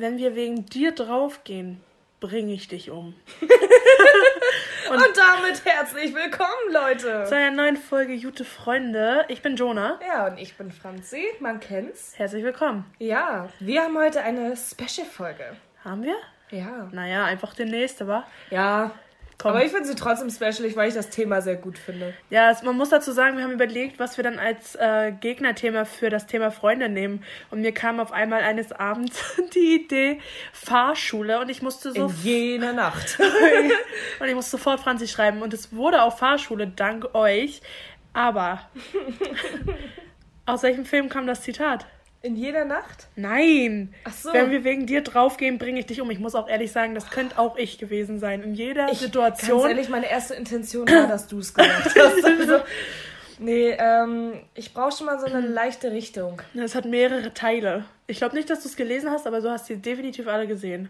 Wenn wir wegen dir draufgehen, bringe ich dich um. und, und, damit herzlich willkommen, Leute. Zu einer neuen Folge Jute Freunde. Ich bin Jonah. Ja, und ich bin Franzi. Man kennt's. Herzlich willkommen. Ja, wir haben heute eine Special-Folge. Haben wir? Ja. Naja, einfach demnächst, aber. Ja, Komm. Aber ich finde sie trotzdem special, weil ich das Thema sehr gut finde. Ja, man muss dazu sagen, wir haben überlegt, was wir dann als äh, Gegnerthema für das Thema Freunde nehmen. Und mir kam auf einmal eines Abends die Idee Fahrschule und ich musste so. In jener Nacht. und ich musste sofort Franzi schreiben. Und es wurde auch Fahrschule, dank euch. Aber. aus welchem Film kam das Zitat? In jeder Nacht? Nein. Ach so. Wenn wir wegen dir draufgehen, bringe ich dich um. Ich muss auch ehrlich sagen, das könnte auch ich gewesen sein. In jeder ich, Situation. Ganz ehrlich, meine erste Intention war, dass du es gesagt hast. Also, nee, ähm, ich brauche schon mal so eine leichte Richtung. Es hat mehrere Teile. Ich glaube nicht, dass du es gelesen hast, aber du hast sie definitiv alle gesehen.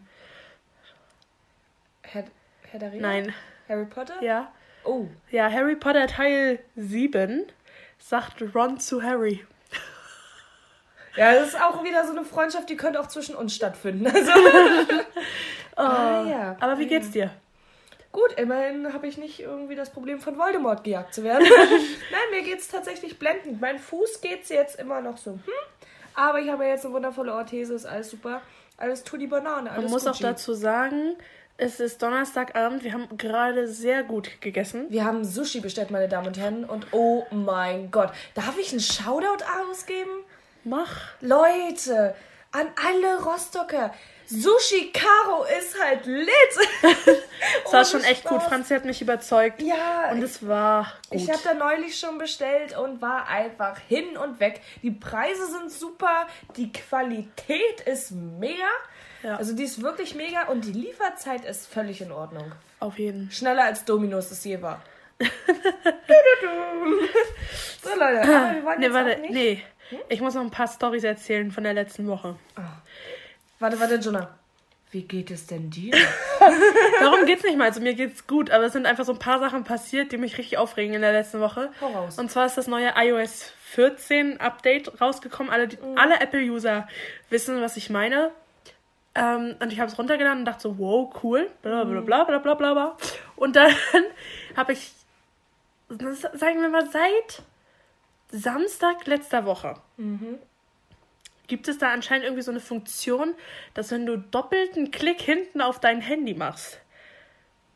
Herr, Herr der Ringe? Nein. Harry Potter? Ja. Oh. Ja, Harry Potter Teil 7 sagt Ron zu Harry. Ja, das ist auch wieder so eine Freundschaft, die könnte auch zwischen uns stattfinden. Also. oh, ah, ja. Aber wie geht's dir? Gut, immerhin habe ich nicht irgendwie das Problem von Voldemort gejagt zu werden. Nein, mir geht's tatsächlich blendend. Mein Fuß geht's jetzt immer noch so. Hm? Aber ich habe jetzt eine wundervolle Orthese, ist alles super. Alles tut die Banane. Man muss Gucci. auch dazu sagen, es ist Donnerstagabend. Wir haben gerade sehr gut gegessen. Wir haben Sushi bestellt, meine Damen und Herren. Und oh mein Gott, darf ich einen Shoutout ausgeben? Mach. Leute, an alle Rostocker. Sushi Caro ist halt lit. das war schon echt Spaß. gut. Franzi hat mich überzeugt. Ja. Und es war gut. Ich habe da neulich schon bestellt und war einfach hin und weg. Die Preise sind super. Die Qualität ist mega. Ja. Also die ist wirklich mega und die Lieferzeit ist völlig in Ordnung. Auf jeden. Schneller als Dominos es je war. so Leute, aber wir wollen nee, jetzt warte, nicht. Nee. Hm? Ich muss noch ein paar Storys erzählen von der letzten Woche. Oh. Warte, warte, Jonah. Wie geht es denn dir? Darum geht's nicht mal. Also mir geht's gut, aber es sind einfach so ein paar Sachen passiert, die mich richtig aufregen in der letzten Woche. Voraus. Und zwar ist das neue iOS 14 Update rausgekommen. Alle, mhm. alle Apple-User wissen, was ich meine. Ähm, und ich habe es runtergeladen und dachte so, wow, cool. Bla bla bla bla bla bla bla. Und dann habe ich, sagen wir mal, seit Samstag letzter Woche mhm. gibt es da anscheinend irgendwie so eine Funktion, dass wenn du doppelten Klick hinten auf dein Handy machst,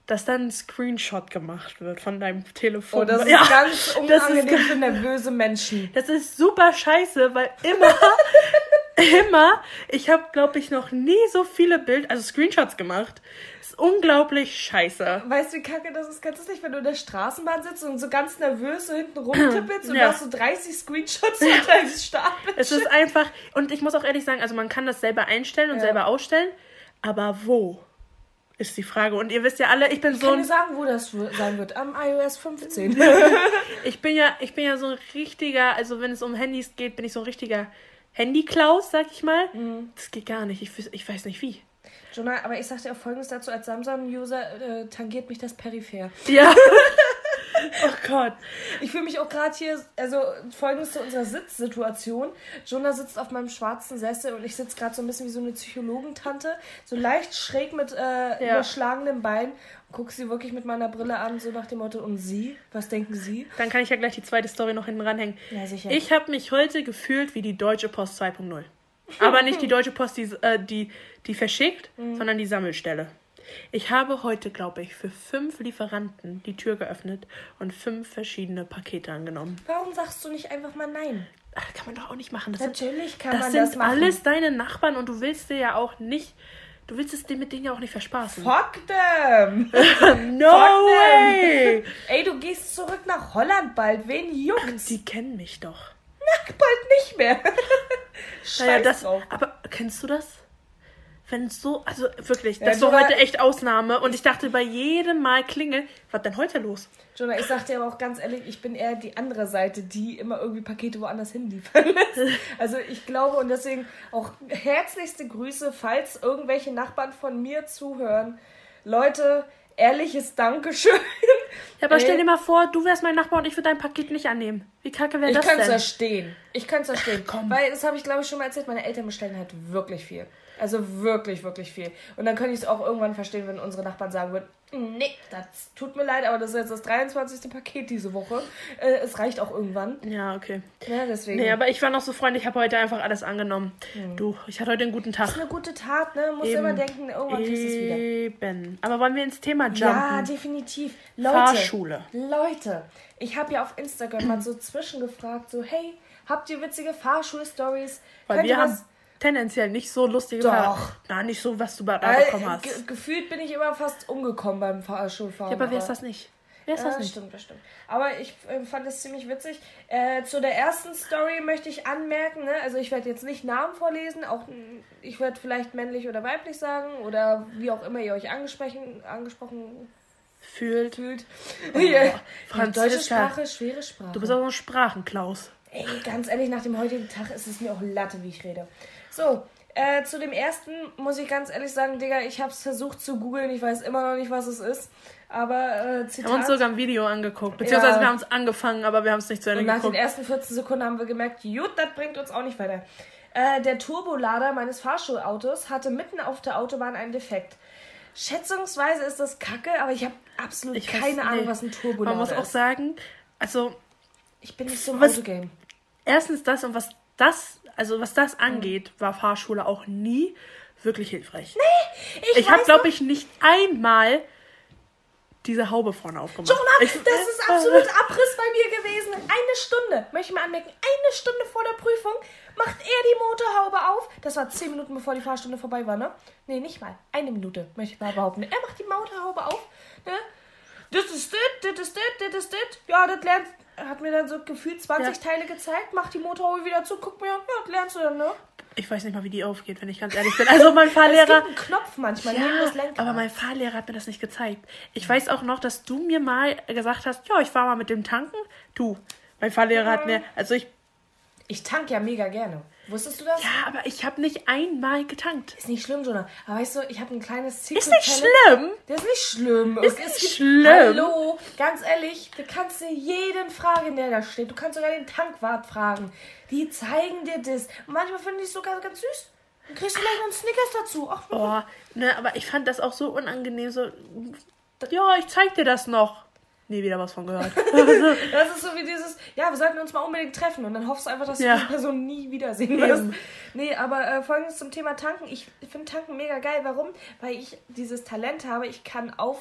dass dann ein Screenshot gemacht wird von deinem Telefon. Oh, das ist ja, ganz unangenehm ist, für nervöse Menschen. Das ist super scheiße, weil immer, immer, ich habe, glaube ich, noch nie so viele Bild, also Screenshots gemacht ist unglaublich scheiße. Weißt du, wie kacke das ist? Kennst du das nicht, wenn du in der Straßenbahn sitzt und so ganz nervös so hinten rumtippelst und ja. du hast so 30 Screenshots von deinem Stapel? Es ist einfach, und ich muss auch ehrlich sagen, also man kann das selber einstellen und ja. selber ausstellen, aber wo? Ist die Frage. Und ihr wisst ja alle, ich bin ich so. Ich kann dir sagen, wo das sein wird. Am iOS 15. ich bin ja, ich bin ja so ein richtiger, also wenn es um Handys geht, bin ich so ein richtiger Handy-Klaus, sag ich mal. Mhm. Das geht gar nicht. Ich, ich weiß nicht wie. Jonah, aber ich sag dir auch folgendes dazu: Als Samsung-User äh, tangiert mich das peripher. Ja. oh Gott. Ich fühle mich auch gerade hier, also folgendes zu unserer Sitzsituation. Jonah sitzt auf meinem schwarzen Sessel und ich sitze gerade so ein bisschen wie so eine Psychologentante, so leicht schräg mit äh, ja. überschlagenem Bein und gucke sie wirklich mit meiner Brille an, so nach dem Motto, und Sie? Was denken Sie? Dann kann ich ja gleich die zweite Story noch hinten ranhängen. Ja, sicher. Ich habe mich heute gefühlt wie die Deutsche Post 2.0. Aber nicht die Deutsche Post, die, äh, die, die verschickt, mhm. sondern die Sammelstelle. Ich habe heute, glaube ich, für fünf Lieferanten die Tür geöffnet und fünf verschiedene Pakete angenommen. Warum sagst du nicht einfach mal nein? Ach, kann man doch auch nicht machen. Das Natürlich sind, kann das man das sind machen. alles deine Nachbarn und du willst dir ja auch nicht. Du willst es dir mit denen ja auch nicht verspaßen. Fuck them! no Fuck way! Them. Ey, du gehst zurück nach Holland bald. Wen juckt's? Die kennen mich doch. Na, bald nicht mehr. Scheiß naja, das, drauf. Aber kennst du das? Wenn so, also wirklich, das ja, war heute echt Ausnahme. Und ich dachte bei jedem Mal klingel, was denn heute los? Jonah, ich sag dir aber auch ganz ehrlich, ich bin eher die andere Seite, die immer irgendwie Pakete woanders hinliefern lässt. Also ich glaube und deswegen auch herzlichste Grüße, falls irgendwelche Nachbarn von mir zuhören. Leute, ehrliches Dankeschön. Ja, aber Ey. stell dir mal vor, du wärst mein Nachbar und ich würde dein Paket nicht annehmen. Wie kacke wäre das denn? Ich kann es verstehen. Ich kann es verstehen. Komm. Weil, das habe ich glaube ich schon mal erzählt, meine Eltern bestellen halt wirklich viel. Also wirklich, wirklich viel. Und dann könnte ich es auch irgendwann verstehen, wenn unsere Nachbarn sagen würden, nee, das tut mir leid, aber das ist jetzt das 23. Paket diese Woche. Äh, es reicht auch irgendwann. Ja, okay. Ja, deswegen. Nee, aber ich war noch so freundlich, ich habe heute einfach alles angenommen. Hm. Du, ich hatte heute einen guten Tag. Das ist eine gute Tat, ne? Muss immer denken, irgendwann kriegst du es wieder. Eben. Aber wollen wir ins Thema jumpen? Ja, definitiv. Leute, Fahrschule. Leute, ich habe ja auf Instagram mal so zwischengefragt, so, hey, habt ihr witzige Fahrschul-Stories? Weil Könnt wir ihr haben was tendenziell nicht so lustige Doch. Fahr- Na, nicht so, was du da Weil, bekommen hast. ge gefühlt bin ich immer fast umgekommen beim Fahrschulfahren. Ja, aber wer ist das nicht? Wer ist das nicht? stimmt, das stimmt. Aber ich äh, fand es ziemlich witzig. Äh, zu der ersten Story möchte ich anmerken, ne? also ich werde jetzt nicht Namen vorlesen, auch ich werde vielleicht männlich oder weiblich sagen oder wie auch immer ihr euch angesprochen, angesprochen Fühlt. fühlt. Oh, Ja, Deutsche Sprache, schwere Sprache. Du bist auch ein Sprachenklaus. Ey, ganz ehrlich, nach dem heutigen Tag ist es mir auch Latte, wie ich rede. So, äh, zu dem ersten muss ich ganz ehrlich sagen, Digga, ich habe es versucht zu googeln, ich weiß immer noch nicht, was es ist. Aber äh, Wir Zitat. haben uns sogar ein Video angeguckt. Beziehungsweise Ja. wir haben es angefangen, aber wir haben es nicht zu Ende Und nach den geguckt. ersten 14 Sekunden haben wir gemerkt, gut, das bringt uns auch nicht weiter. Äh, der Turbolader meines Fahrschulautos hatte mitten auf der Autobahn einen Defekt. Schätzungsweise ist das kacke, aber ich habe absolut Ich weiß- keine Ahnung, nee. was ein Turbolader Man muss auch ist. sagen, also Ich bin nicht so im Was- Autogame. erstens das und was das, also was das Mhm. angeht, war Fahrschule auch nie wirklich hilfreich. Ich, Ich habe, glaube ich, nicht einmal diese Haube vorne aufgemacht. Jonah, ich, das ist absolut Abriss bei mir gewesen. Eine Stunde, möchte ich mal anmerken, eine Stunde vor der Prüfung macht er die Motorhaube auf. Das war zehn Minuten, bevor die Fahrstunde vorbei war, ne? Nee, nicht mal. Eine Minute, möchte ich mal behaupten. Er macht die Motorhaube auf, ne? Das ist das, das ist das, das ist das. Ja, das lernt, er hat mir dann so gefühlt 20 Ja. Teile gezeigt, macht die Motorhaube wieder zu, guck mir, ja, das lernst du dann, ne? ich weiß nicht mal, wie die aufgeht, wenn ich ganz ehrlich bin. Also mein Es Fahrlehrer. gibt einen Knopf manchmal Ja, aber mein Fahrlehrer hat mir das nicht gezeigt. Ich weiß auch noch, dass du mir mal gesagt hast, ja, ich fahre mal mit dem Tanken. Du, mein Fahrlehrer hat mir, also ich, ich tank ja mega gerne. Wusstest du das? ja, aber ich habe nicht einmal getankt. Ist nicht schlimm, Jonah. Aber weißt du, ich habe ein kleines Secret Ist nicht schlimm. Das ist nicht schlimm. Ist Es nicht schlimm. Hallo, ganz ehrlich, du kannst dir jeden fragen, der da steht. Du kannst sogar den Tankwart fragen. Die zeigen dir das. Und manchmal finde ich es sogar ganz süß. Dann kriegst du gleich noch einen Snickers dazu. Ach, Oh, ne, aber ich fand das auch so unangenehm. So, ja, ich zeig dir das noch. Nie wieder was von gehört. das ist so wie dieses, ja, wir sollten uns mal unbedingt treffen. Und dann hoffst du einfach, dass Ja. du die Person nie wiedersehen wirst. Nee, aber äh, folgendes zum Thema Tanken. Ich finde Tanken mega geil. Warum? Weil ich dieses Talent habe, ich kann auf,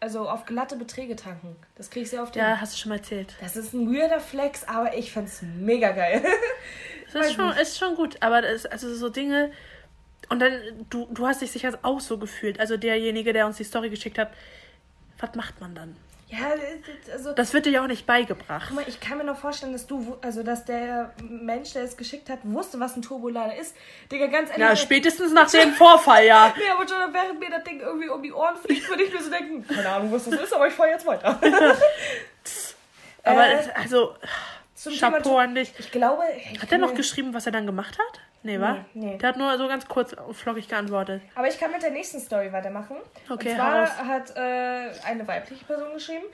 also auf glatte Beträge tanken. Das kriege ich sehr oft hin. ja, hast du schon mal erzählt. Das ist ein weirder Flex, aber ich find's mega geil. Das ist schon, ist schon gut, aber das ist also so Dinge. Und dann, du, du hast dich sicher auch so gefühlt. Also derjenige, der uns die Story geschickt hat, was macht man dann? Ja, das- also Das wird dir ja auch nicht beigebracht. guck mal, ich kann mir noch vorstellen, dass du, also dass der Mensch, der es geschickt hat, wusste, was ein Turbolader ist. Digga, ganz ehrlich. Ja, spätestens nach dem Vorfall, ja. Nee, aber schon während mir das Ding irgendwie um die Ohren fliegt, würde ich mir so denken, keine Ahnung, was das ist, aber ich fahre jetzt weiter. Aber Äh, also, Chapeau Thema, an dich. ich glaube, ich Hat er noch mir- geschrieben, was er dann gemacht hat? Nee, wa? Nee, nee. Der hat nur so ganz kurz und flockig geantwortet. Aber ich kann mit der nächsten Story weitermachen. Okay, Und zwar raus. hat äh, eine weibliche Person geschrieben,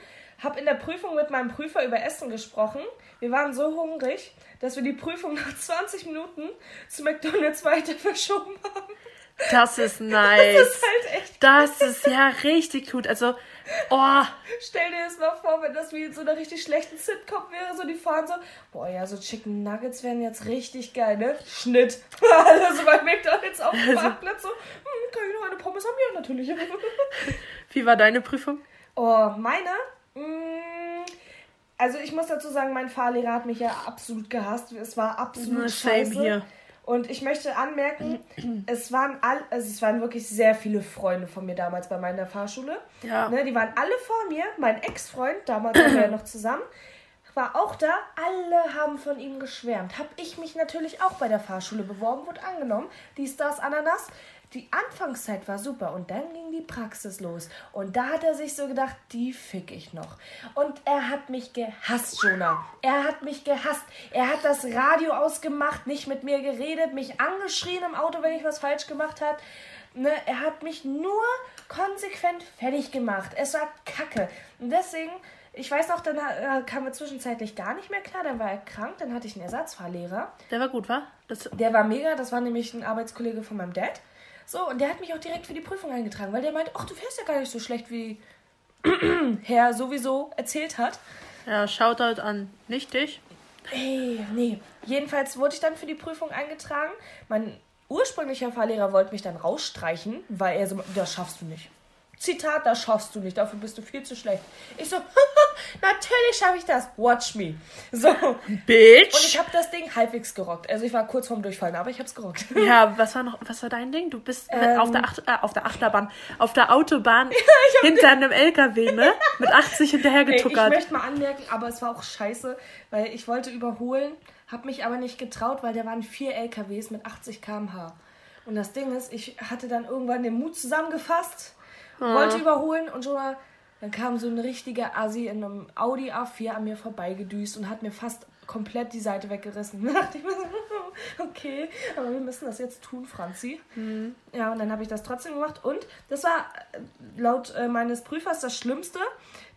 habe in der Prüfung mit meinem Prüfer über Essen gesprochen. Wir waren so hungrig, dass wir die Prüfung nach 20 Minuten zu McDonalds weiter verschoben haben. Das ist Das nice. ist halt echt. Das ist ja richtig gut. Also, oh, Stell dir das mal vor, wenn das wie in so einer richtig schlechten Sitcom wäre. So, die fahren so, boah, ja, so Chicken Nuggets wären jetzt richtig geil, ne? Schnitt. also bei McDonalds auf dem Also- Parkplatz so, hm, kann ich noch eine Pommes haben? Ja, natürlich. wie war deine Prüfung? Oh, meine? Mm, Also ich muss dazu sagen, mein Fahrlehrer hat mich ja absolut gehasst. Es war absolut scheiße. hier. Und ich möchte anmerken, es waren all, also es waren wirklich sehr viele Freunde von mir damals bei meiner Fahrschule. Ja. Ne, die waren alle vor mir. Mein Ex-Freund, damals waren wir ja noch zusammen, war auch da. Alle haben von ihm geschwärmt. Hab ich mich natürlich auch bei der Fahrschule beworben, wurde angenommen. Dies, das, Ananas. Die Anfangszeit war super und dann ging die Praxis los. Und da hat er sich so gedacht, die fick ich noch. Und er hat mich gehasst, Jonah. Er hat mich gehasst. Er hat das Radio ausgemacht, nicht mit mir geredet, mich angeschrien im Auto, wenn ich was falsch gemacht habe. Ne, er hat mich nur konsequent fertig gemacht. Es war kacke. Und deswegen, ich weiß noch, dann äh, kam er zwischenzeitlich gar nicht mehr klar. Dann war er krank, dann hatte ich einen Ersatzfahrlehrer. Der war gut, wa? Das der war mega, das war nämlich ein Arbeitskollege von meinem Dad. So, und der hat mich auch direkt für die Prüfung eingetragen, weil der meint, ach, du fährst ja gar nicht so schlecht, wie Herr sowieso erzählt hat. Ja, schaut halt an, nicht dich. Ey, nee. Jedenfalls wurde ich dann für die Prüfung eingetragen. Mein ursprünglicher Fahrlehrer wollte mich dann rausstreichen, weil er so, das schaffst du nicht. Zitat, das schaffst du nicht, dafür bist du viel zu schlecht. Ich so, natürlich schaffe ich das. Watch me. So. Bitch. Und ich habe das Ding halbwegs gerockt. Also ich war kurz vorm Durchfallen, aber ich habe es gerockt. Ja, was war noch, was war dein Ding? Du bist ähm, auf, der Acht, äh, auf der Achterbahn, auf der Autobahn ja, hinter einem LKW, ne? Mit 80 hinterhergetuckert. Hey, ich möchte mal anmerken, aber es war auch scheiße, weil ich wollte überholen, habe mich aber nicht getraut, weil da waren vier LKWs mit 80 km/h. Und das Ding ist, ich hatte dann irgendwann den Mut zusammengefasst wollte überholen und schon mal, dann kam so ein richtiger Assi in einem Audi A4 an mir vorbeigedüst und hat mir fast komplett die Seite weggerissen. Da dachte ich mir so, okay, aber wir müssen das jetzt tun, Franzi. Mhm. Ja, und dann habe ich das trotzdem gemacht. Und das war äh, laut äh, meines Prüfers das Schlimmste.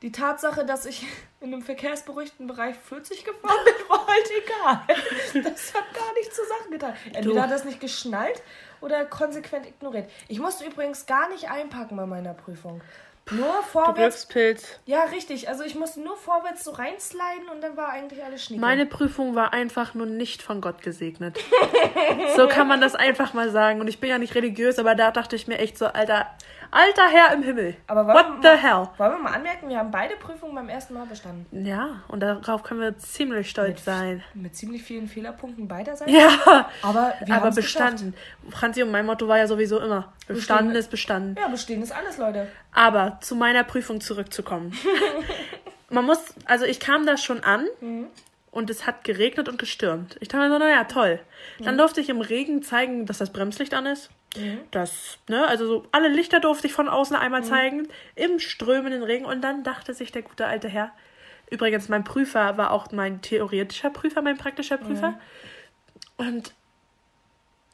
Die Tatsache, dass ich in einem verkehrsberuhigten Bereich 40 gefahren bin, war halt egal. Das hat gar nichts zur Sache getan. Entweder hat das nicht geschnallt oder konsequent ignoriert. Ich musste übrigens gar nicht einpacken bei meiner Prüfung. Nur vorwärts. Glückspilz. Ja, richtig. Also ich musste nur vorwärts so reinsliden und dann war eigentlich alles schnieke. Meine Prüfung war einfach nur nicht von Gott gesegnet. so kann man das einfach mal sagen. Und ich bin ja nicht religiös, aber da dachte ich mir echt so, Alter, alter Herr im Himmel. Aber What the hell? Wollen wir mal anmerken, wir haben beide Prüfungen beim ersten Mal bestanden. Ja, und darauf können wir ziemlich stolz mit, sein. Mit ziemlich vielen Fehlerpunkten beider Seiten. Ja, aber wir aber bestanden. Geschafft. Franzi und mein Motto war ja sowieso immer, bestanden ist bestanden. Ja, bestehen ist alles, Leute. Aber zu meiner Prüfung zurückzukommen. Man muss, also ich kam da schon an. Mhm und es hat geregnet und gestürmt. Ich dachte mir so, naja, toll. Dann mhm. durfte ich im Regen zeigen, dass das Bremslicht an ist. Mhm. Das, ne, also so alle Lichter durfte ich von außen einmal mhm. zeigen, im strömenden Regen. Und dann dachte sich der gute alte Herr, übrigens, mein Prüfer war auch mein theoretischer Prüfer, mein praktischer Prüfer. Mhm. Und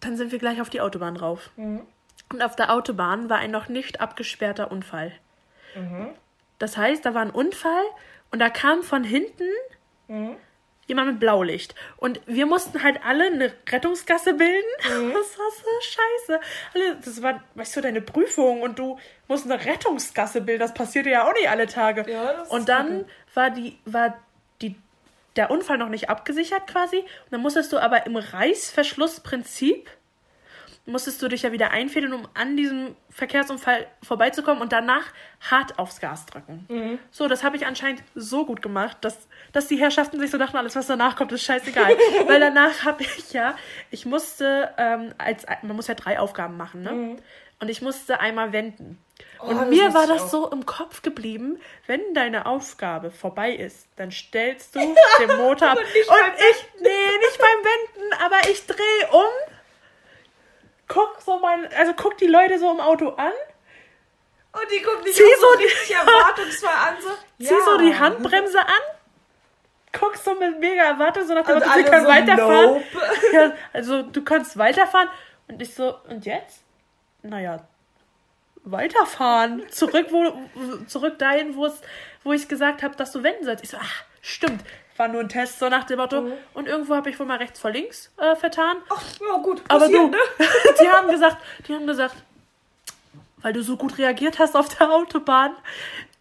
dann sind wir gleich auf die Autobahn rauf. Mhm. Und auf der Autobahn war ein noch nicht abgesperrter Unfall. Mhm. Das heißt, da war ein Unfall und da kam von hinten mhm jemand mit Blaulicht. Und wir mussten halt alle eine Rettungsgasse bilden. Mhm. Das war so scheiße. Das war, weißt du, deine Prüfung und du musst eine Rettungsgasse bilden. Das passierte ja auch nicht alle Tage. Ja, und dann okay. war die, war die, der Unfall noch nicht abgesichert quasi. Und dann musstest du aber im Reißverschlussprinzip musstest du dich ja wieder einfädeln, um an diesem Verkehrsunfall vorbeizukommen und danach hart aufs Gas drücken. Mhm. So, das habe ich anscheinend so gut gemacht, dass, dass die Herrschaften sich so dachten, alles, was danach kommt, ist scheißegal. Weil danach habe ich ja, ich musste, ähm, als, man muss ja drei Aufgaben machen, ne? Mhm. Und ich musste einmal wenden. Oh, und mir war das so im Kopf geblieben, wenn deine Aufgabe vorbei ist, dann stellst du den Motor ab. und ich, nee, nicht beim Wenden, aber ich drehe um guck so mein, also guck die Leute so im Auto an. Und die gucken dich so, so richtig erwartungsvoll an, so. Ja. Zieh so die Handbremse an. Guck so mit mega Erwartung, so nach dem Motto, sie können so weiterfahren. Nope. Ja, also du kannst weiterfahren. Und ich so, und jetzt? Naja, weiterfahren. Zurück, wo, zurück dahin, wo es, wo ich gesagt habe, dass du wenden sollst. Ich so, ach, stimmt war nur ein Test, so nach dem Motto. Mhm. Und irgendwo habe ich wohl mal rechts vor links äh, vertan. Ach, ja gut. Aber du, ne? die haben gesagt, die haben gesagt, weil du so gut reagiert hast auf der Autobahn.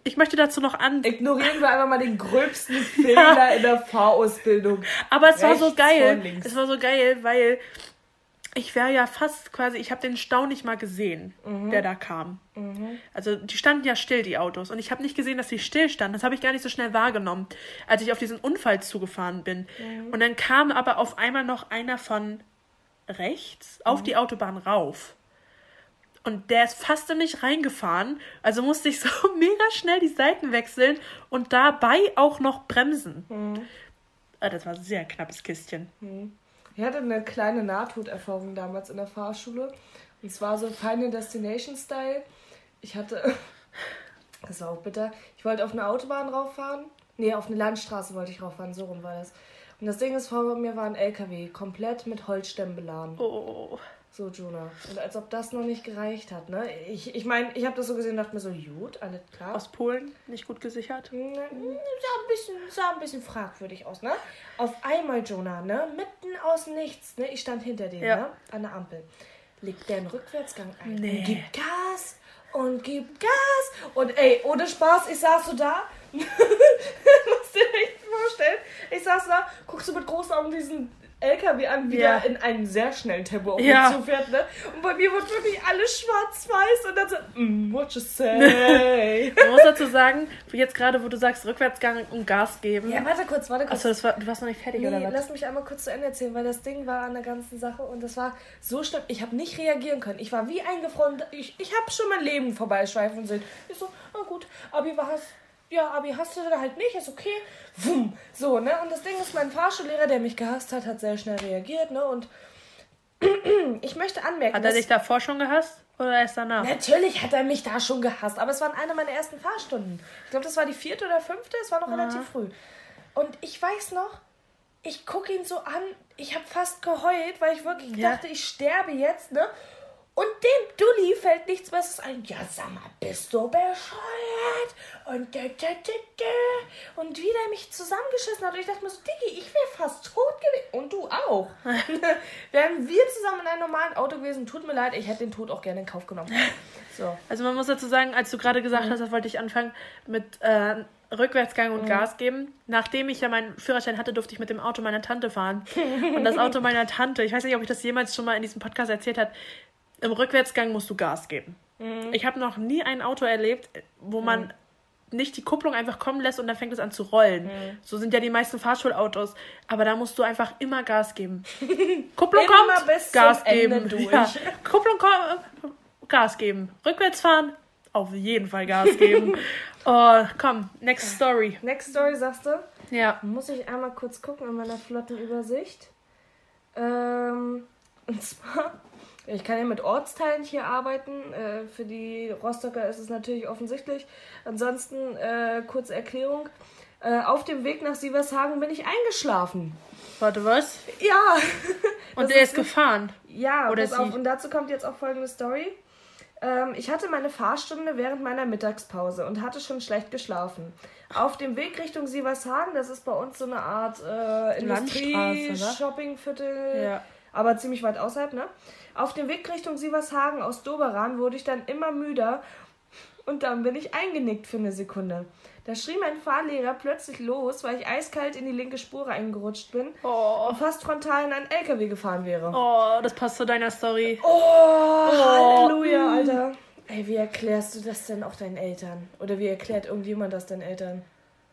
Ich möchte dazu noch an. Ignorieren wir einfach mal den gröbsten Fehler ja. in der Fahrausbildung. Aber es rechts war so geil. Es war so geil, weil ich wäre ja fast quasi, ich habe den Stau nicht mal gesehen, mhm. der da kam. Mhm. Also die standen ja still, die Autos. Und ich habe nicht gesehen, dass sie still standen. Das habe ich gar nicht so schnell wahrgenommen, als ich auf diesen Unfall zugefahren bin. Mhm. Und dann kam aber auf einmal noch einer von rechts auf mhm. die Autobahn rauf. Und der ist fast in mich reingefahren. Also musste ich so mega schnell die Seiten wechseln und dabei auch noch bremsen. Mhm. Ah, das war ein sehr knappes Kistchen. Ich hatte eine kleine Nahtoderfahrung damals in der Fahrschule. Und zwar so Final Destination Style. Ich hatte. Das war auch bitter. Ich wollte auf eine Autobahn rauffahren. Nee, auf eine Landstraße wollte ich rauffahren. So rum war das. Und das Ding ist, vor mir war ein LKW, komplett mit Holzstämmen beladen. Oh. So, Jonah. Und als ob das noch nicht gereicht hat, ne? Ich ich, mein, ich habe das so gesehen und dachte mir so, gut, alles klar. Aus Polen, nicht gut gesichert? Na, Sah ein, bisschen, sah ein bisschen fragwürdig aus, ne? Auf einmal, Jonah, ne? Mitten aus nichts, ne? Ich stand hinter dem, Ja. ne? An der Ampel. Legt der einen Rückwärtsgang ein. Nee. Und gibt Gas und gibt Gas. Und ey, ohne Spaß, ich saß so da. Musst dir echt vorstellen. Ich saß da, guckst du mit großen Augen diesen LKW an, wie Ja. der in einem sehr schnellen Tempo auf Ja. mich zufährt, ne? Und bei mir wird wirklich alles schwarz-weiß und dann so, mm, what you say? Man muss dazu sagen, jetzt gerade, wo du sagst, Rückwärtsgang und Gas geben. ja, warte kurz, warte kurz. Achso, war, du warst noch nicht fertig, Nee, oder was? lass mich einmal kurz zu Ende erzählen, weil das Ding war an der ganzen Sache und das war so schlimm. Ich habe nicht reagieren können. Ich war wie eingefroren. Ich, ich habe schon mein Leben vorbeischweifen sehen. Ich so, na gut, Abi war hast, ja, Abi hast du da halt nicht, ist okay. Wumm. So, ne? Und das Ding ist, mein Fahrschullehrer, der mich gehasst hat, hat sehr schnell reagiert, ne? Und ich möchte anmerken, Hat er dich davor schon gehasst? Oder erst danach? Natürlich hat er mich da schon gehasst, aber es waren eine meiner ersten Fahrstunden. Ich glaube, das war die vierte oder fünfte, es war noch relativ früh. Und ich weiß noch, ich gucke ihn so an, ich habe fast geheult, weil ich wirklich Ja. dachte, ich sterbe jetzt, ne? Und dem Dulli fällt nichts Besseres ein. Ja, sag mal, bist du bescheuert? Und, da, da, da. und wie der mich zusammengeschissen hat. Und ich dachte mir so, Diggi, ich wäre fast tot gewesen. Und du auch. Wären wir zusammen in einem normalen Auto gewesen, tut mir leid, ich hätte den Tod auch gerne in Kauf genommen. So. Also man muss dazu sagen, als du gerade gesagt hast, das wollte ich anfangen mit äh, Rückwärtsgang und Gas geben. Nachdem ich ja meinen Führerschein hatte, durfte ich mit dem Auto meiner Tante fahren. Und das Auto meiner Tante, ich weiß nicht, ob ich das jemals schon mal in diesem Podcast erzählt habe, im Rückwärtsgang musst du Gas geben. Ich habe noch nie ein Auto erlebt, wo man nicht die Kupplung einfach kommen lässt und dann fängt es an zu rollen. So sind ja die meisten Fahrschulautos. Aber da musst du einfach immer Gas geben. Kupplung kommt, Gas geben. Ja. Kupplung kommt, Gas geben. Rückwärts fahren, auf jeden Fall Gas geben. oh, komm, next story. Next Story, sagst du? Ja. Muss ich einmal kurz gucken in meiner flotten Übersicht. Ähm, und zwar, ich kann ja mit Ortsteilen hier arbeiten. Äh, für die Rostocker ist es natürlich offensichtlich. Ansonsten, äh, kurze Erklärung. Äh, auf dem Weg nach Sievershagen bin ich eingeschlafen. Warte, was? Ja. Und er ist ist gefahren. Ja, Oder pass auf. Und dazu kommt jetzt auch folgende Story. Ähm, ich hatte meine Fahrstunde während meiner Mittagspause und hatte schon schlecht geschlafen. Auf dem Weg Richtung Sievershagen, das ist bei uns so eine Art äh, ne? Industrie-Shoppingviertel, Ja. Aber ziemlich weit außerhalb, ne? Auf dem Weg Richtung Sievershagen aus Doberan wurde ich dann immer müder und dann bin ich eingenickt für eine Sekunde. Da schrie mein Fahrlehrer plötzlich los, weil ich eiskalt in die linke Spur reingerutscht bin Oh, und fast frontal in einen LKW gefahren wäre. oh, das passt zu deiner Story. Oh, Halleluja, Alter. Ey, wie erklärst du das denn auch deinen Eltern? Oder wie erklärt irgendjemand das deinen Eltern?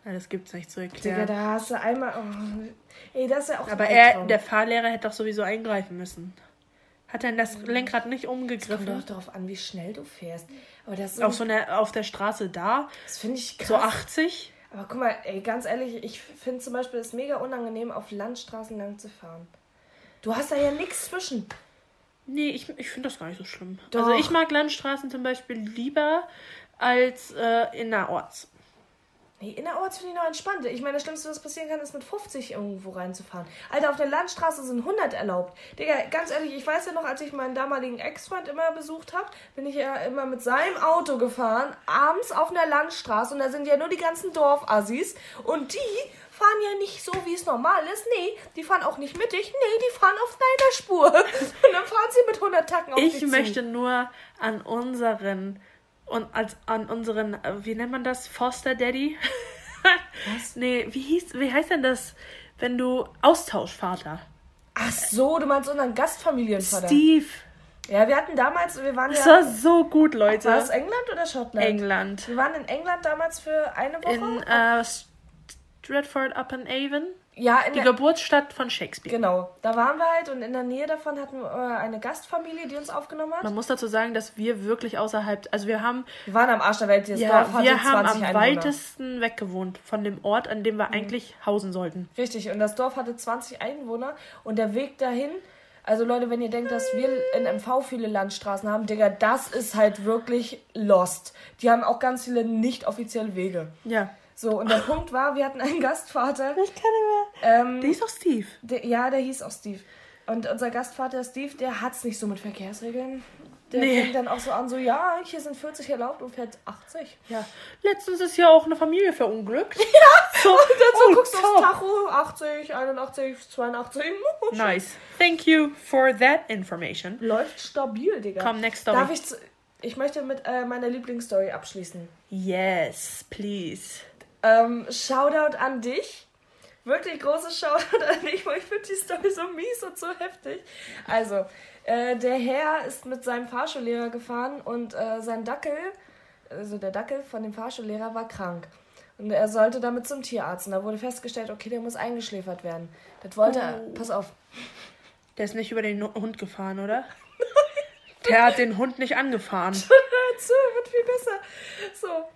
Ja, das gibt's nicht zu Digga, erklären. da hast du einmal. Oh, ey, das ist ja auch Aber er, der Fahrlehrer hätte doch sowieso eingreifen müssen. Hat er das Lenkrad nicht Kommt umgegriffen? doch darauf an, wie schnell du fährst. Aber das, ist Auf so einer, auf der Straße da, das finde ich krass. so 80? Aber guck mal, ey, ganz ehrlich, ich finde zum Beispiel es mega unangenehm, auf Landstraßen lang zu fahren. Du hast da ja nichts zwischen. Nee, ich, ich finde das gar nicht so schlimm. Doch. Also ich mag Landstraßen zum Beispiel lieber als äh, innerorts. Nee, innerorts finde ich noch entspannter. Ich meine, das Schlimmste, was passieren kann, ist mit 50 irgendwo reinzufahren. Alter, auf der Landstraße sind 100 erlaubt. Digga, ganz ehrlich, ich weiß ja noch, als ich meinen damaligen Ex-Freund immer besucht habe, bin ich ja immer mit seinem Auto gefahren, abends auf einer Landstraße und da sind ja nur die ganzen Dorfassis und die fahren ja nicht so, wie es normal ist. Nee, die fahren auch nicht mittig. Nee, die fahren auf deiner Spur. Und dann fahren sie mit 100 Tacken auf Ich dich zu. möchte nur an unseren und als an unseren, äh, wie nennt man das? Foster Daddy? Was? Nee, wie hieß, wie heißt denn das, wenn du Austauschvater? Ach so, du meinst unseren Gastfamilienvater. Steve. Ja, wir hatten damals, wir waren Das ja... war so gut, Leute. War es England oder Schottland? England. Wir waren in England damals für eine Woche. In äh, Stratford upon Avon. Ja, in Die Geburtsstadt von Shakespeare. genau. Da waren wir halt und in der Nähe davon hatten wir äh, eine Gastfamilie, die uns aufgenommen hat. Man muss dazu sagen, dass wir wirklich außerhalb, also wir haben, Wir waren am Arsch der Welt. Das ja, Dorf hatte wir haben 20 am Einwohner. weitesten weggewohnt von dem Ort, an dem wir eigentlich hausen sollten. Richtig, und das Dorf hatte 20 Einwohner und der Weg dahin, also Leute, wenn ihr denkt, dass wir in MV viele Landstraßen haben, Digga, das ist halt wirklich lost. Die haben auch ganz viele nicht offizielle Wege. Ja. So, und der Punkt war, wir hatten einen Gastvater. Ich kann nicht mehr. Ähm, Der ist doch Steve. Der, ja, der hieß auch Steve. Und unser Gastvater Steve, der hat es nicht so mit Verkehrsregeln. Der nee. fängt dann auch so an, so, ja, hier sind 40 erlaubt und fährt 80. Ja. Letztens ist ja auch eine Familie verunglückt. Ja, so, und dann so oh, guckst du aufs Tacho, 80, 81, 82. nice. Thank you for that information. Läuft stabil, Digga. Komm, next story. Darf ich, ich möchte mit äh, meiner Lieblingsstory abschließen. Yes, please. Ähm, Shoutout an dich. Wirklich großes Shoutout an dich, weil ich finde die Story so mies und so heftig. Also, äh, der Herr ist mit seinem Fahrschullehrer gefahren und äh, sein Dackel, also der Dackel von dem Fahrschullehrer, war krank. Und er sollte damit zum Tierarzt. Und da wurde festgestellt, okay, der muss eingeschläfert werden. Das wollte er. Oh. Pass auf. Der ist nicht über den Hund gefahren, oder? der hat den Hund nicht angefahren. Hör zu, wird viel besser. So.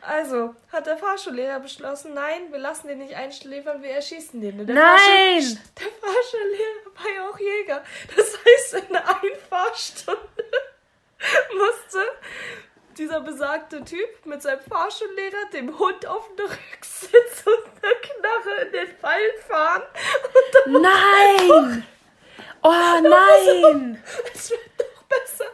Also, hat der Fahrschullehrer beschlossen, nein, wir lassen den nicht einschläfern, wir erschießen den. Der nein! Fahrschul der Fahrschullehrer war ja auch Jäger. Das heißt, in einer Einfahrstunde musste dieser besagte Typ mit seinem Fahrschullehrer dem Hund auf den Rücksitz und eine Knarre in den Wald fahren. nein! Oh nein! Es wird noch besser.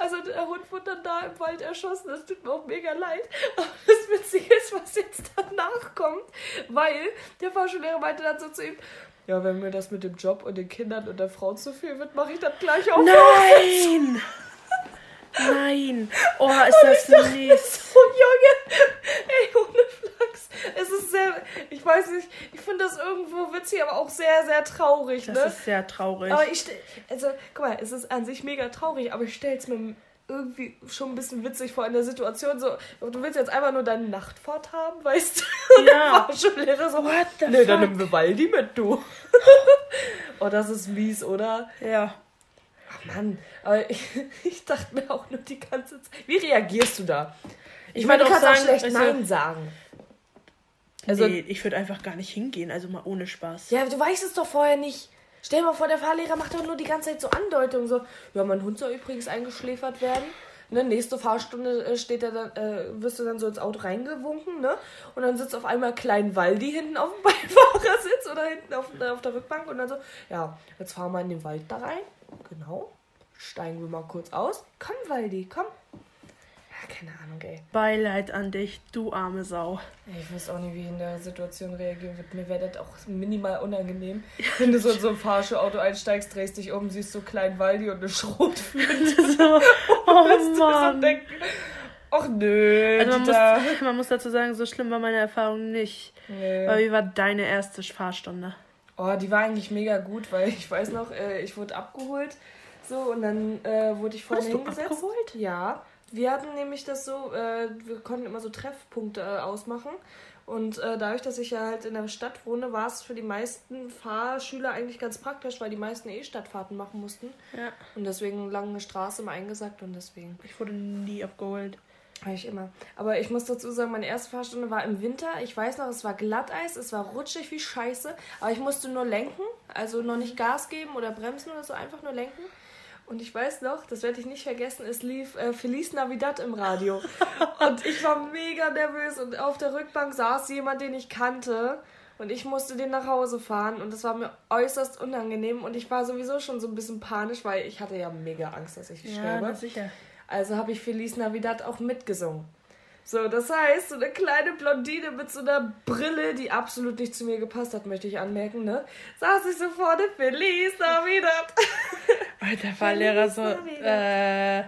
Also der Hund wurde dann da im Wald erschossen. Das tut mir auch mega leid. Aber das Witzige ist, was jetzt danach kommt. Weil der Fahrschullehrer meinte dann so zu ihm, ja, wenn mir das mit dem Job und den Kindern und der Frau zu viel wird, mache ich das gleich auch. Nein! Nein! Oh, ist das mies. So, Junge! Ey, ohne. Es ist sehr, ich weiß nicht, ich finde das irgendwo witzig, aber auch sehr, sehr traurig, das ne? Ist sehr traurig. Aber ich, also, guck mal, es ist an sich mega traurig, aber ich stelle es mir irgendwie schon ein bisschen witzig vor in der Situation. So, du willst jetzt einfach nur deine Nachtfahrt haben, weißt du? Ja. Und Schullehrer so, what the Nee, fuck? dann nimm Vivaldi mit, du. oh, das ist mies, oder? Ja. Ach Mann, aber ich, ich dachte mir auch nur die ganze Zeit, wie reagierst du da? Ich, ich meine, du kannst sagen, auch schlecht also, Nein sagen. Also, nee, ich würde einfach gar nicht hingehen, also mal ohne Spaß. Ja, du weißt es doch vorher nicht. Stell dir mal vor, der Fahrlehrer macht doch nur die ganze Zeit so Andeutungen, so, ja, mein Hund soll übrigens eingeschläfert werden. Ne, nächste Fahrstunde äh, steht er dann, äh, wirst du dann so ins Auto reingewunken, ne? Und dann sitzt auf einmal Klein Waldi hinten auf dem Beifahrersitz oder hinten auf, äh, auf der Rückbank und dann so, ja, jetzt fahren wir in den Wald da rein. Genau. Steigen wir mal kurz aus. Komm, Waldi, komm keine Ahnung, ey. Beileid an dich, du arme Sau. Ich weiß auch nicht, wie ich in der Situation reagieren wird. Mir wäre das auch minimal unangenehm. Wenn du so in so ein Fahrschulauto einsteigst, drehst dich um, siehst so kleinen Waldi und eine Schrotflinte. so, oh Mann. So denken, ach nö. Also man, muss, man muss dazu sagen, so schlimm war meine Erfahrung nicht. Nee. Aber wie war deine erste Fahrstunde? Oh, die war eigentlich mega gut, weil ich weiß noch, äh, ich wurde abgeholt. So, und dann äh, wurde ich vorne hingesetzt. Abgeholt? Ja. Wir hatten nämlich das so, äh, wir konnten immer so Treffpunkte äh, ausmachen. Und äh, dadurch, dass ich ja halt in der Stadt wohne, war es für die meisten Fahrschüler eigentlich ganz praktisch, weil die meisten eh Stadtfahrten machen mussten. Ja. Und deswegen lange Straße immer eingesackt und deswegen. Ich wurde nie abgeholt. Habe ich immer. Aber ich muss dazu sagen, meine erste Fahrstunde war im Winter. Ich weiß noch, es war Glatteis, es war rutschig wie Scheiße. Aber ich musste nur lenken, also noch nicht Gas geben oder bremsen oder so, einfach nur lenken. Und ich weiß noch, das werde ich nicht vergessen, es lief äh, Feliz Navidad im Radio. und ich war mega nervös und auf der Rückbank saß jemand, den ich kannte. Und ich musste den nach Hause fahren und das war mir äußerst unangenehm und ich war sowieso schon so ein bisschen panisch, weil ich hatte ja mega Angst, dass ich ja, sterbe. sicher. Also habe ich Feliz Navidad auch mitgesungen. So, das heißt, so eine kleine Blondine mit so einer Brille, die absolut nicht zu mir gepasst hat, möchte ich anmerken, ne? Saß ich so vorne, Feliz Navidad. Alter Fahrlehrer so, äh...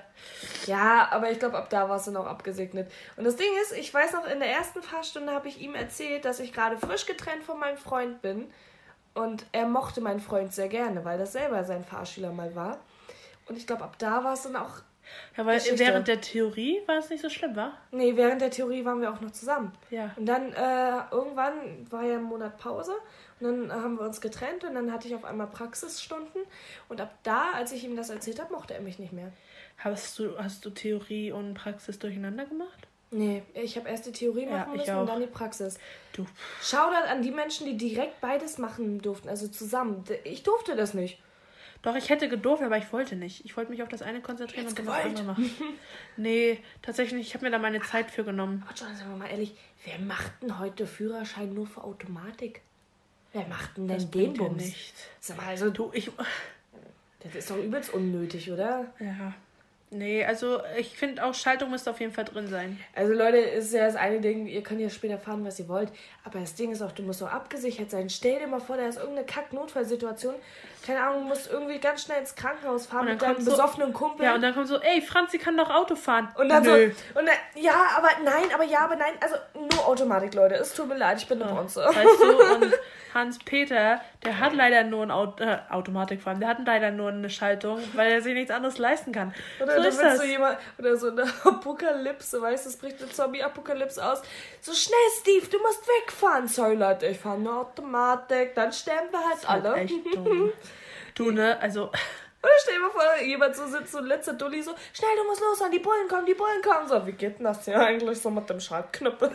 Ja, aber ich glaube, ab da war es dann auch abgesegnet. Und das Ding ist, ich weiß noch, in der ersten Fahrstunde habe ich ihm erzählt, dass ich gerade frisch getrennt von meinem Freund bin. Und er mochte meinen Freund sehr gerne, weil das selber sein Fahrschüler mal war. Und ich glaube, ab da war es dann auch ja, weil Geschichte. während der Theorie war es nicht so schlimm, war? Nee, während der Theorie waren wir auch noch zusammen. Ja. Und dann äh, irgendwann war ja ein Monat Pause und dann haben wir uns getrennt und dann hatte ich auf einmal Praxisstunden und ab da, als ich ihm das erzählt habe, mochte er mich nicht mehr. Hast du, hast du Theorie und Praxis durcheinander gemacht? Nee, ich habe erst die Theorie machen ja, müssen und dann die Praxis. Du. Schau da an die Menschen, die direkt beides machen durften, also zusammen. Ich durfte das nicht. Doch, ich hätte gedurft, aber ich wollte nicht. Ich wollte mich auf das eine konzentrieren und dann das andere machen. nee, tatsächlich, ich habe mir da meine Zeit für genommen. Aber John, sagen wir mal ehrlich, wer macht denn heute Führerschein nur für Automatik? Wer macht denn, denn den Bums? nicht. Sag mal, also du, ich... Das ist doch übelst unnötig, oder? Ja. Nee, also ich finde auch Schaltung müsste auf jeden Fall drin sein. Also Leute, ist ja das eine Ding, ihr könnt ja später fahren, was ihr wollt. Aber das Ding ist auch, du musst auch abgesichert sein. Stell dir mal vor, da ist irgendeine Kack-Notfallsituation. Keine Ahnung, du musst irgendwie ganz schnell ins Krankenhaus fahren mit deinem so, besoffenen Kumpel. Ja, und dann kommt so, ey, Franzi kann doch Auto fahren. Und dann Nö. so, und dann, ja, aber nein, aber ja, aber nein. Also nur Automatik, Leute. Es tut mir leid, ich bin eine Bronze. Weißt du, und Hans-Peter, der hat leider nur ein Auto, äh, Automatik fahren, der hat leider nur eine Schaltung, weil er sich nichts anderes leisten kann. Oder so ist das. So jemand, oder so eine Apokalypse, weißt du, es bricht eine Zombie-Apokalypse aus. So schnell, Steve, du musst wegfahren. Sorry, Leute, ich fahre nur Automatik, dann sterben wir halt alle. Halt echt dumm. du, ne, also oder stell dir mal vor, jemand so sitzt, so ein letzter Dulli, so, schnell, du musst los, die Bullen kommen, die Bullen kommen. So, wie geht denn das ja eigentlich so mit dem Schaltknüppel?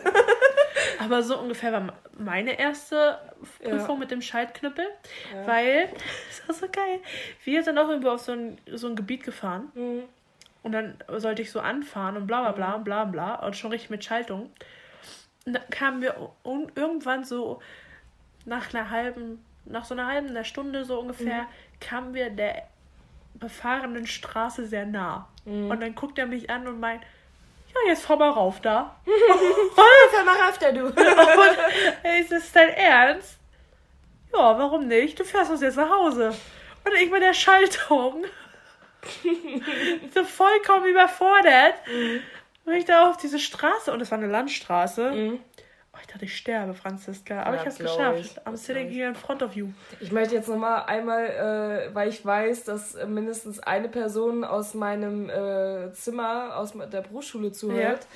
Aber so ungefähr war meine erste Prüfung ja. mit dem Schaltknüppel, ja. weil, das war so geil, wir sind auch irgendwo auf so ein, so ein Gebiet gefahren mhm. und dann sollte ich so anfahren und bla bla bla mhm. bla bla und schon richtig mit Schaltung. Und dann kamen wir irgendwann so nach einer halben, nach so einer halben einer Stunde so ungefähr, mhm. kamen wir der befahrenen Straße sehr nah. Mhm. Und dann guckt er mich an und meint, ja, jetzt fahr mal rauf da. fahr mal rauf da, du. und, ist das dein Ernst? Ja, warum nicht? Du fährst uns jetzt nach Hause. Und ich mit der Schaltung so vollkommen überfordert. Mhm. Und ich da auf diese Straße, und es war eine Landstraße, mhm. Oh, ich dachte, ich sterbe, Franziska. Aber ja, ich habe es geschafft. Ich, I'm sitting here in front of you. Ich möchte jetzt nochmal einmal, äh, weil ich weiß, dass äh, mindestens eine Person aus meinem äh, Zimmer, aus der Berufsschule zuhört,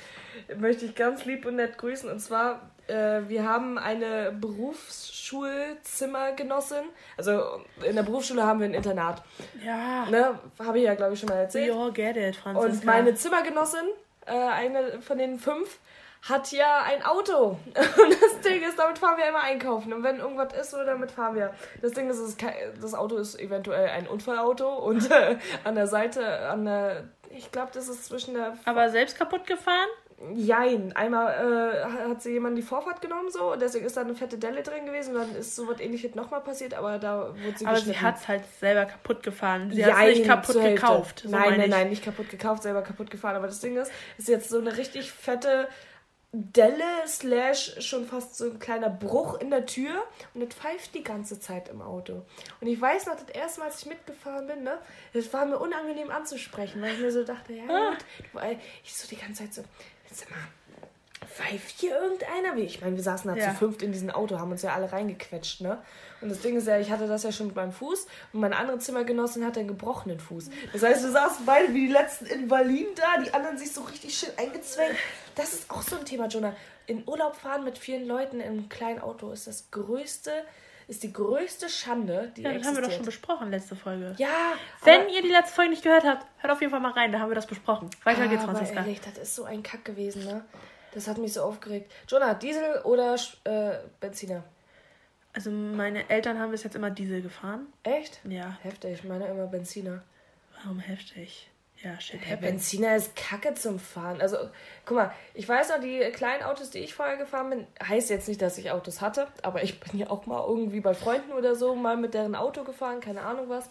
ja. möchte ich ganz lieb und nett grüßen. Und zwar, äh, wir haben eine Berufsschulzimmergenossin. Also in der Berufsschule haben wir ein Internat. Ja. Ne? Habe ich ja, glaube ich, schon mal erzählt. We all get it, Franziska. Und meine Zimmergenossin, äh, eine von den fünf, hat ja ein Auto. Und das Ding ist, damit fahren wir immer einkaufen. Und wenn irgendwas ist, so, damit fahren wir. Das Ding ist, das Auto ist eventuell ein Unfallauto und äh, an der Seite, an der, ich glaube, das ist zwischen der. Aber selbst kaputt gefahren? Jein. Einmal äh, hat sie jemand die Vorfahrt genommen so und deswegen ist da eine fette Delle drin gewesen und dann ist so was ähnliches nochmal passiert, aber da wurde sie Aber sie hat es halt selber kaputt gefahren. Sie hat es nicht kaputt gekauft. So nein, nein, nein, nicht kaputt gekauft, selber kaputt gefahren. Aber das Ding ist, ist jetzt so eine richtig fette Delle slash schon fast so ein kleiner Bruch in der Tür und das pfeift die ganze Zeit im Auto. Und ich weiß noch, das erste Mal, als ich mitgefahren bin, ne, das war mir unangenehm anzusprechen, weil ich mir so dachte, ja ah. gut, weil ich so die ganze Zeit so, sag mal, pfeift hier irgendeiner? Ich meine, wir saßen da ja. zu fünft in diesem Auto, haben uns ja alle reingequetscht, ne? Und das Ding ist ja, ich hatte das ja schon mit meinem Fuß und meine andere Zimmergenossin hatte einen gebrochenen Fuß. Das heißt, wir saßen beide wie die letzten Invaliden da, die anderen sich so richtig schön eingezwängt. Das ist auch so ein Thema, Jonah. In Urlaub fahren mit vielen Leuten einem kleinen Auto ist das größte ist die größte Schande, die Ja, das existiert. haben wir doch schon besprochen, letzte Folge. Ja. Wenn ihr die letzte Folge nicht gehört habt, hört auf jeden Fall mal rein, da haben wir das besprochen. Weiter geht's, Franziska. Ehrlich, das ist so ein Kack gewesen, ne? Das hat mich so aufgeregt. Jonah, Diesel oder äh, Benziner? Also meine Eltern haben bis jetzt immer Diesel gefahren. Echt? Ja. Heftig, ich meine immer Benziner. Warum heftig? Ja, shit. Ja, Benziner ist kacke zum Fahren. Also, guck mal, ich weiß noch, die kleinen Autos, die ich vorher gefahren bin, heißt jetzt nicht, dass ich Autos hatte, aber ich bin ja auch mal irgendwie bei Freunden oder so mal mit deren Auto gefahren, keine Ahnung was.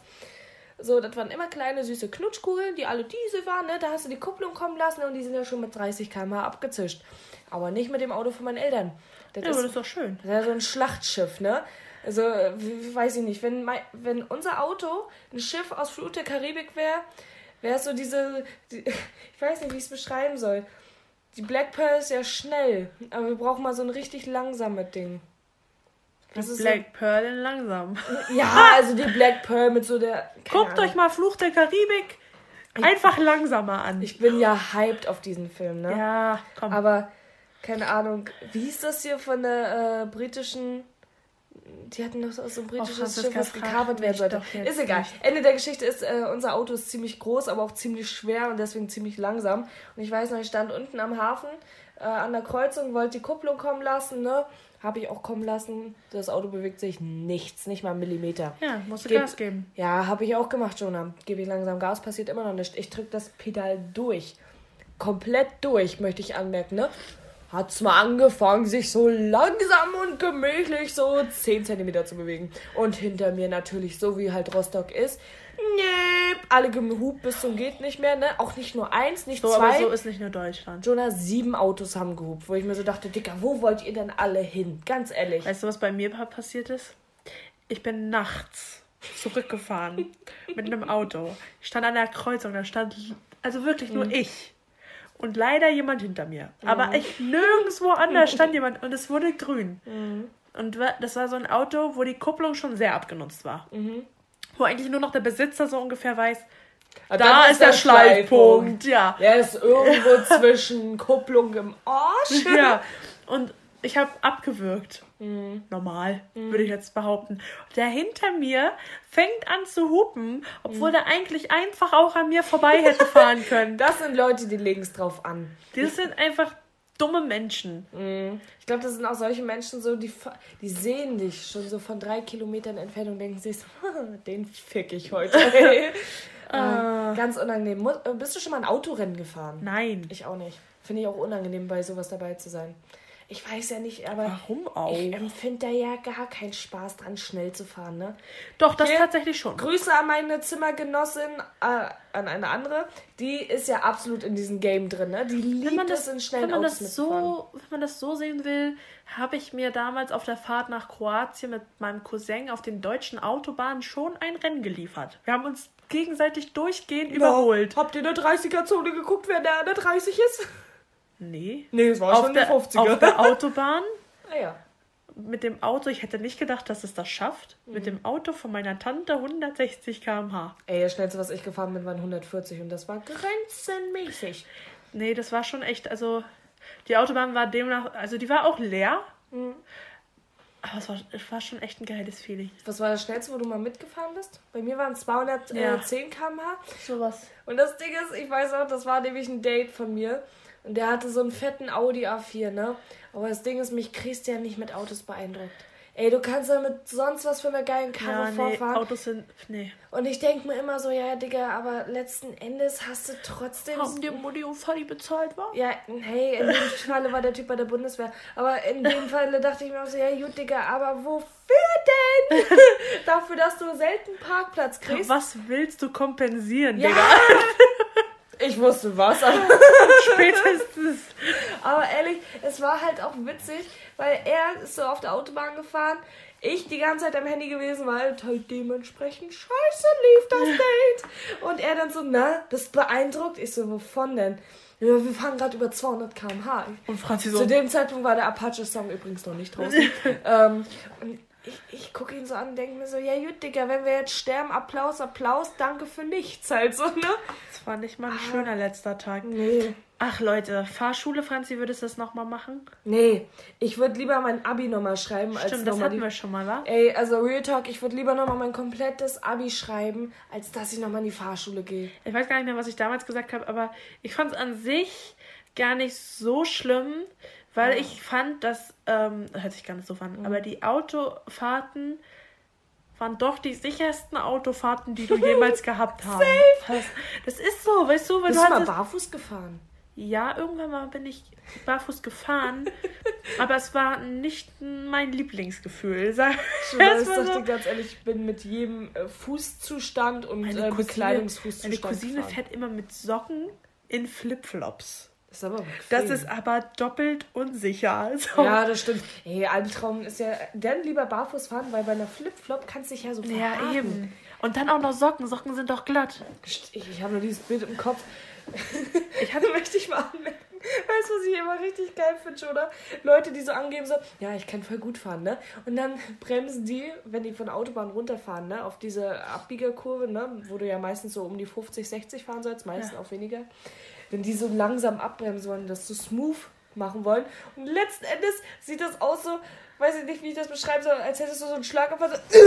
So, das waren immer kleine, süße Knutschkugeln, die alle Diesel waren, ne? Da hast du die Kupplung kommen lassen und die sind ja schon mit 30 km/h abgezischt. Aber nicht mit dem Auto von meinen Eltern. Das ja, ist, das ist doch schön. Das ist ja so ein Schlachtschiff, ne? Also, weiß ich nicht, wenn, mein, wenn unser Auto ein Schiff aus Flut der Karibik wäre, wäre es so diese, die, ich weiß nicht, wie ich es beschreiben soll. Die Black Pearl ist ja schnell, aber wir brauchen mal so ein richtig langsames Ding. Das die Black so, Pearl in langsam. Ja, also die Black Pearl mit so der. Guckt Ahnung. euch mal Fluch der Karibik einfach ich, langsamer an. Ich bin ja hyped auf diesen Film, ne? Ja, komm. Aber keine Ahnung, wie ist das hier von der äh, britischen. Die hatten noch so, so ein britisches Schiff, was gekapert werden sollte. Ist egal. Nicht. Ende der Geschichte ist, äh, unser Auto ist ziemlich groß, aber auch ziemlich schwer und deswegen ziemlich langsam. Und ich weiß noch, ich stand unten am Hafen äh, an der Kreuzung, wollte die Kupplung kommen lassen, ne? Habe ich auch kommen lassen. Das Auto bewegt sich nichts, nicht mal einen Millimeter. Ja, musst du Geb, Gas geben. Ja, habe ich auch gemacht, Jonah. Gebe ich langsam Gas, passiert immer noch nicht. Ich drücke das Pedal durch. Komplett durch, möchte ich anmerken, ne? Hat es mal angefangen, sich so langsam und gemächlich so 10 cm zu bewegen. Und hinter mir natürlich, so wie halt Rostock ist, alle gehupt bis zum geht nicht mehr, ne? Auch nicht nur eins, nicht so, zwei. Aber so ist nicht nur Deutschland. Jonah, sieben Autos haben gehupt, wo ich mir so dachte, Dicker, wo wollt ihr denn alle hin? Ganz ehrlich. Weißt du, was bei mir passiert ist? Ich bin nachts zurückgefahren mit einem Auto. Ich stand an der Kreuzung, da stand also wirklich nur mhm. ich. Und leider jemand hinter mir. Mhm. Aber ich nirgendwo anders stand jemand und es wurde grün. Mhm. Und das war so ein Auto, wo die Kupplung schon sehr abgenutzt war. Mhm. Wo eigentlich nur noch der Besitzer so ungefähr weiß, da, da ist der, der Schleifpunkt. Ja. Der ist irgendwo zwischen Kupplung im Arsch. Ja. Und ich habe abgewürgt. Mhm. Normal, mhm. würde ich jetzt behaupten. Der hinter mir fängt an zu hupen, obwohl mhm. der eigentlich einfach auch an mir vorbei hätte fahren können. Das sind Leute, die legen es drauf an. Das sind einfach dumme Menschen. Mhm. Ich glaube, das sind auch solche Menschen, so, die, die sehen dich schon so von drei Kilometern Entfernung, denken sich so, den fick ich heute. äh, ganz unangenehm. Bist du schon mal ein Autorennen gefahren? Nein. Ich auch nicht. Finde ich auch unangenehm, bei sowas dabei zu sein. Ich weiß ja nicht, aber warum auch? Ich empfinde da ja gar keinen Spaß dran, schnell zu fahren, ne? Doch, das Hier, tatsächlich schon. Grüße an meine Zimmergenossin, äh, an eine andere. Die ist ja absolut in diesem Game drin, ne? Die liebt wenn das, in schnellen wenn man Autos das so, Wenn man das so sehen will, habe ich mir damals auf der Fahrt nach Kroatien mit meinem Cousin auf den deutschen Autobahnen schon ein Rennen geliefert. Wir haben uns gegenseitig durchgehend ja. überholt. Habt ihr in der 30er-Zone geguckt, wer der an der 30 ist? Nee. Nee, es war auf schon der, die 50er. Auf der Autobahn. ah ja. Mit dem Auto, ich hätte nicht gedacht, dass es das schafft. Mhm. Mit dem Auto von meiner Tante 160 km/h. Ey, das schnellste, was ich gefahren bin, waren 140 und das war grenzenmäßig. Nee, das war schon echt, also die Autobahn war demnach, also die war auch leer. Mhm. Aber es war, es war schon echt ein geiles Feeling. Was war das schnellste, wo du mal mitgefahren bist? Bei mir waren es 210 ja. km/h. Sowas. Und das Ding ist, ich weiß auch, das war nämlich ein Date von mir. Und der hatte so einen fetten Audi A4, ne? Aber das Ding ist, mich kriegst ja nicht mit Autos beeindruckt. Ey, du kannst ja mit sonst was für eine geile Karre ja, nee, vorfahren. Autos sind. Nee. Und ich denke mir immer so, ja, Digga, aber letzten Endes hast du trotzdem. Haben dir Mutti und Fadi bezahlt, war? Ja, hey, in dem Falle war der Typ bei der Bundeswehr. Aber in dem Falle dachte ich mir auch so, ja, gut, Digga, aber wofür denn? Dafür, dass du selten Parkplatz kriegst. Was willst du kompensieren, ja. Digga? Ich wusste was, aber spätestens. aber ehrlich, es war halt auch witzig, weil er ist so auf der Autobahn gefahren, ich die ganze Zeit am Handy gewesen, weil halt dementsprechend scheiße lief das Date. Und er dann so, na, das beeindruckt. Ich so, wovon denn? Ja, wir fahren gerade über 200 km/h. Und Franzi so. Zu dem Zeitpunkt war der Apache-Song übrigens noch nicht draußen. ähm, und ich, ich gucke ihn so an und denke mir so, ja gut, Digga, wenn wir jetzt sterben, Applaus, Applaus, danke für nichts halt so, ne? Das war nicht mal ein ah, schöner letzter Tag. Nee. Ach Leute, Fahrschule, Franzi, würdest du das nochmal machen? Nee, ich würde lieber mein Abi nochmal schreiben. Stimmt, als das hatten die... wir schon mal, wa? Ey, also Real Talk, ich würde lieber nochmal mein komplettes Abi schreiben, als dass ich nochmal in die Fahrschule gehe. Ich weiß gar nicht mehr, was ich damals gesagt habe, aber ich fand es an sich gar nicht so schlimm, weil ja. ich fand, dass, ähm, hört sich gar nicht so an, mhm. aber die Autofahrten waren doch die sichersten Autofahrten, die du jemals gehabt hast. Safe. Das ist so, weißt du, wenn Bist du mal barfuß gefahren? Ja, irgendwann mal bin ich barfuß gefahren, aber es war nicht mein Lieblingsgefühl. Sag ich weiß, so. dir ganz ehrlich, ich bin mit jedem äh, Fußzustand und meine äh, Bekleidungsfußzustand. Meine Cousine gefahren. fährt immer mit Socken in Flipflops. Ist aber das ist aber doppelt unsicher. So. Ja, das stimmt. Ey, Albtraum ist ja dann lieber barfuß fahren, weil bei einer Flipflop kannst du dich ja so. Ja, eben. Und dann auch noch Socken. Socken sind doch glatt. Ich, ich habe nur dieses Bild im Kopf. ich hatte, möchte ich mal anmerken. Weißt du, was ich immer richtig geil finde, oder? Leute, die so angeben so, ja, ich kann voll gut fahren, ne? Und dann bremsen die, wenn die von der Autobahn runterfahren, ne? Auf diese Abbiegerkurve, ne? Wo du ja meistens so um die 50, 60 fahren sollst, meistens ja. auch weniger wenn die so langsam abbremsen wollen, das so smooth machen wollen. Und letzten Endes sieht das aus so, weiß ich nicht, wie ich das beschreiben soll, als hättest du so einen Schlaganfall, so,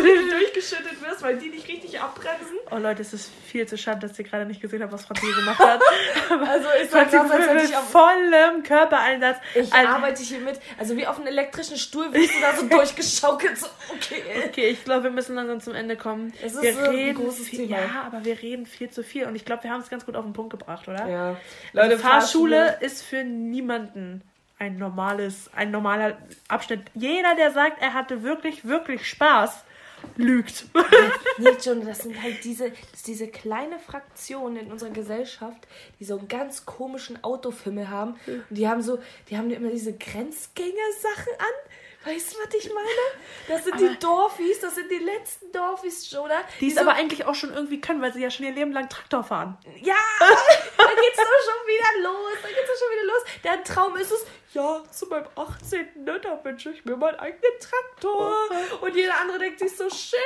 durchgeschüttet wirst, weil die nicht richtig abbremsen. Oh Leute, es ist viel zu schade, dass ihr gerade nicht gesehen habt, was Franzi gemacht hat. also ich sag als hätte ich auf vollem Körpereinsatz. Ich also, arbeite hier mit, also wie auf einem elektrischen Stuhl wirst du da so durchgeschaukelt. So, okay. Okay, ich glaube, wir müssen langsam zum Ende kommen. Es ist wir so reden ein großes viel, Thema. Ja, aber wir reden viel zu viel und ich glaube, wir haben es ganz gut auf den Punkt gebracht, oder? Ja. Leute, also Fahrschule, Fahrschule ist für niemanden ein normales, ein normaler Abschnitt. Jeder, der sagt, er hatte wirklich, wirklich Spaß lügt. nee, John, das sind halt diese, diese kleine Fraktion in unserer Gesellschaft, die so einen ganz komischen Autofimmel haben. Und die haben so, die haben immer diese Grenzgänger-Sachen an. Weißt du, was ich meine? Das sind aber die Dorfis, das sind die letzten Dorfis, oder? Die, die es so aber eigentlich auch schon irgendwie können, weil sie ja schon ihr Leben lang Traktor fahren. Ja, da geht's doch schon wieder los. Da geht's doch schon wieder los. Der Traum ist es, ja, zu meinem 18. Ne, da wünsche ich mir meinen eigenen Traktor. Und jeder andere denkt sich so, schön,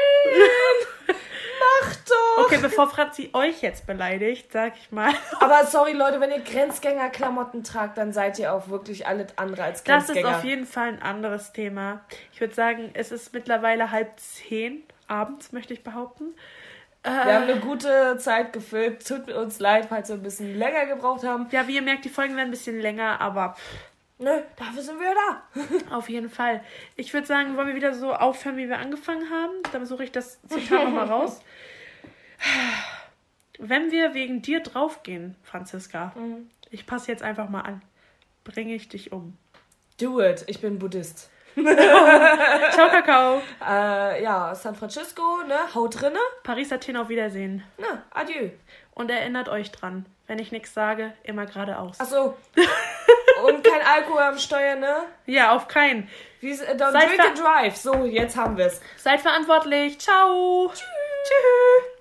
mach doch. Okay, bevor Franzi euch jetzt beleidigt, sag ich mal. Aber sorry, Leute, wenn ihr Grenzgänger-Klamotten tragt, dann seid ihr auch wirklich alles andere als Grenzgänger. Das ist auf jeden Fall ein anderes Thema. Ich würde sagen, es ist mittlerweile halb zehn abends, möchte ich behaupten. Wir haben eine gute Zeit gefüllt. Tut uns leid, falls wir ein bisschen länger gebraucht haben. Ja, wie ihr merkt, die Folgen werden ein bisschen länger, aber Nö, dafür sind wir da. Auf jeden Fall. Ich würde sagen, wollen wir wieder so aufhören, wie wir angefangen haben? Dann suche ich das Zitat nochmal raus. Wenn wir wegen dir draufgehen, Franziska, mhm. ich passe jetzt einfach mal an, bringe ich dich um. Do it, ich bin Buddhist. Ciao, Kakao. Äh, ja, San Francisco, ne? Haut drinne. Paris, Athen, auf Wiedersehen. Na, adieu. Und erinnert euch dran, wenn ich nichts sage, immer geradeaus. Ach so. Kein Alkohol am Steuer, ne? Ja, auf keinen. Wie, äh, don't Seid drink and drive. So, jetzt haben wir's. Seid verantwortlich. Ciao. Tschüss. Tschüss.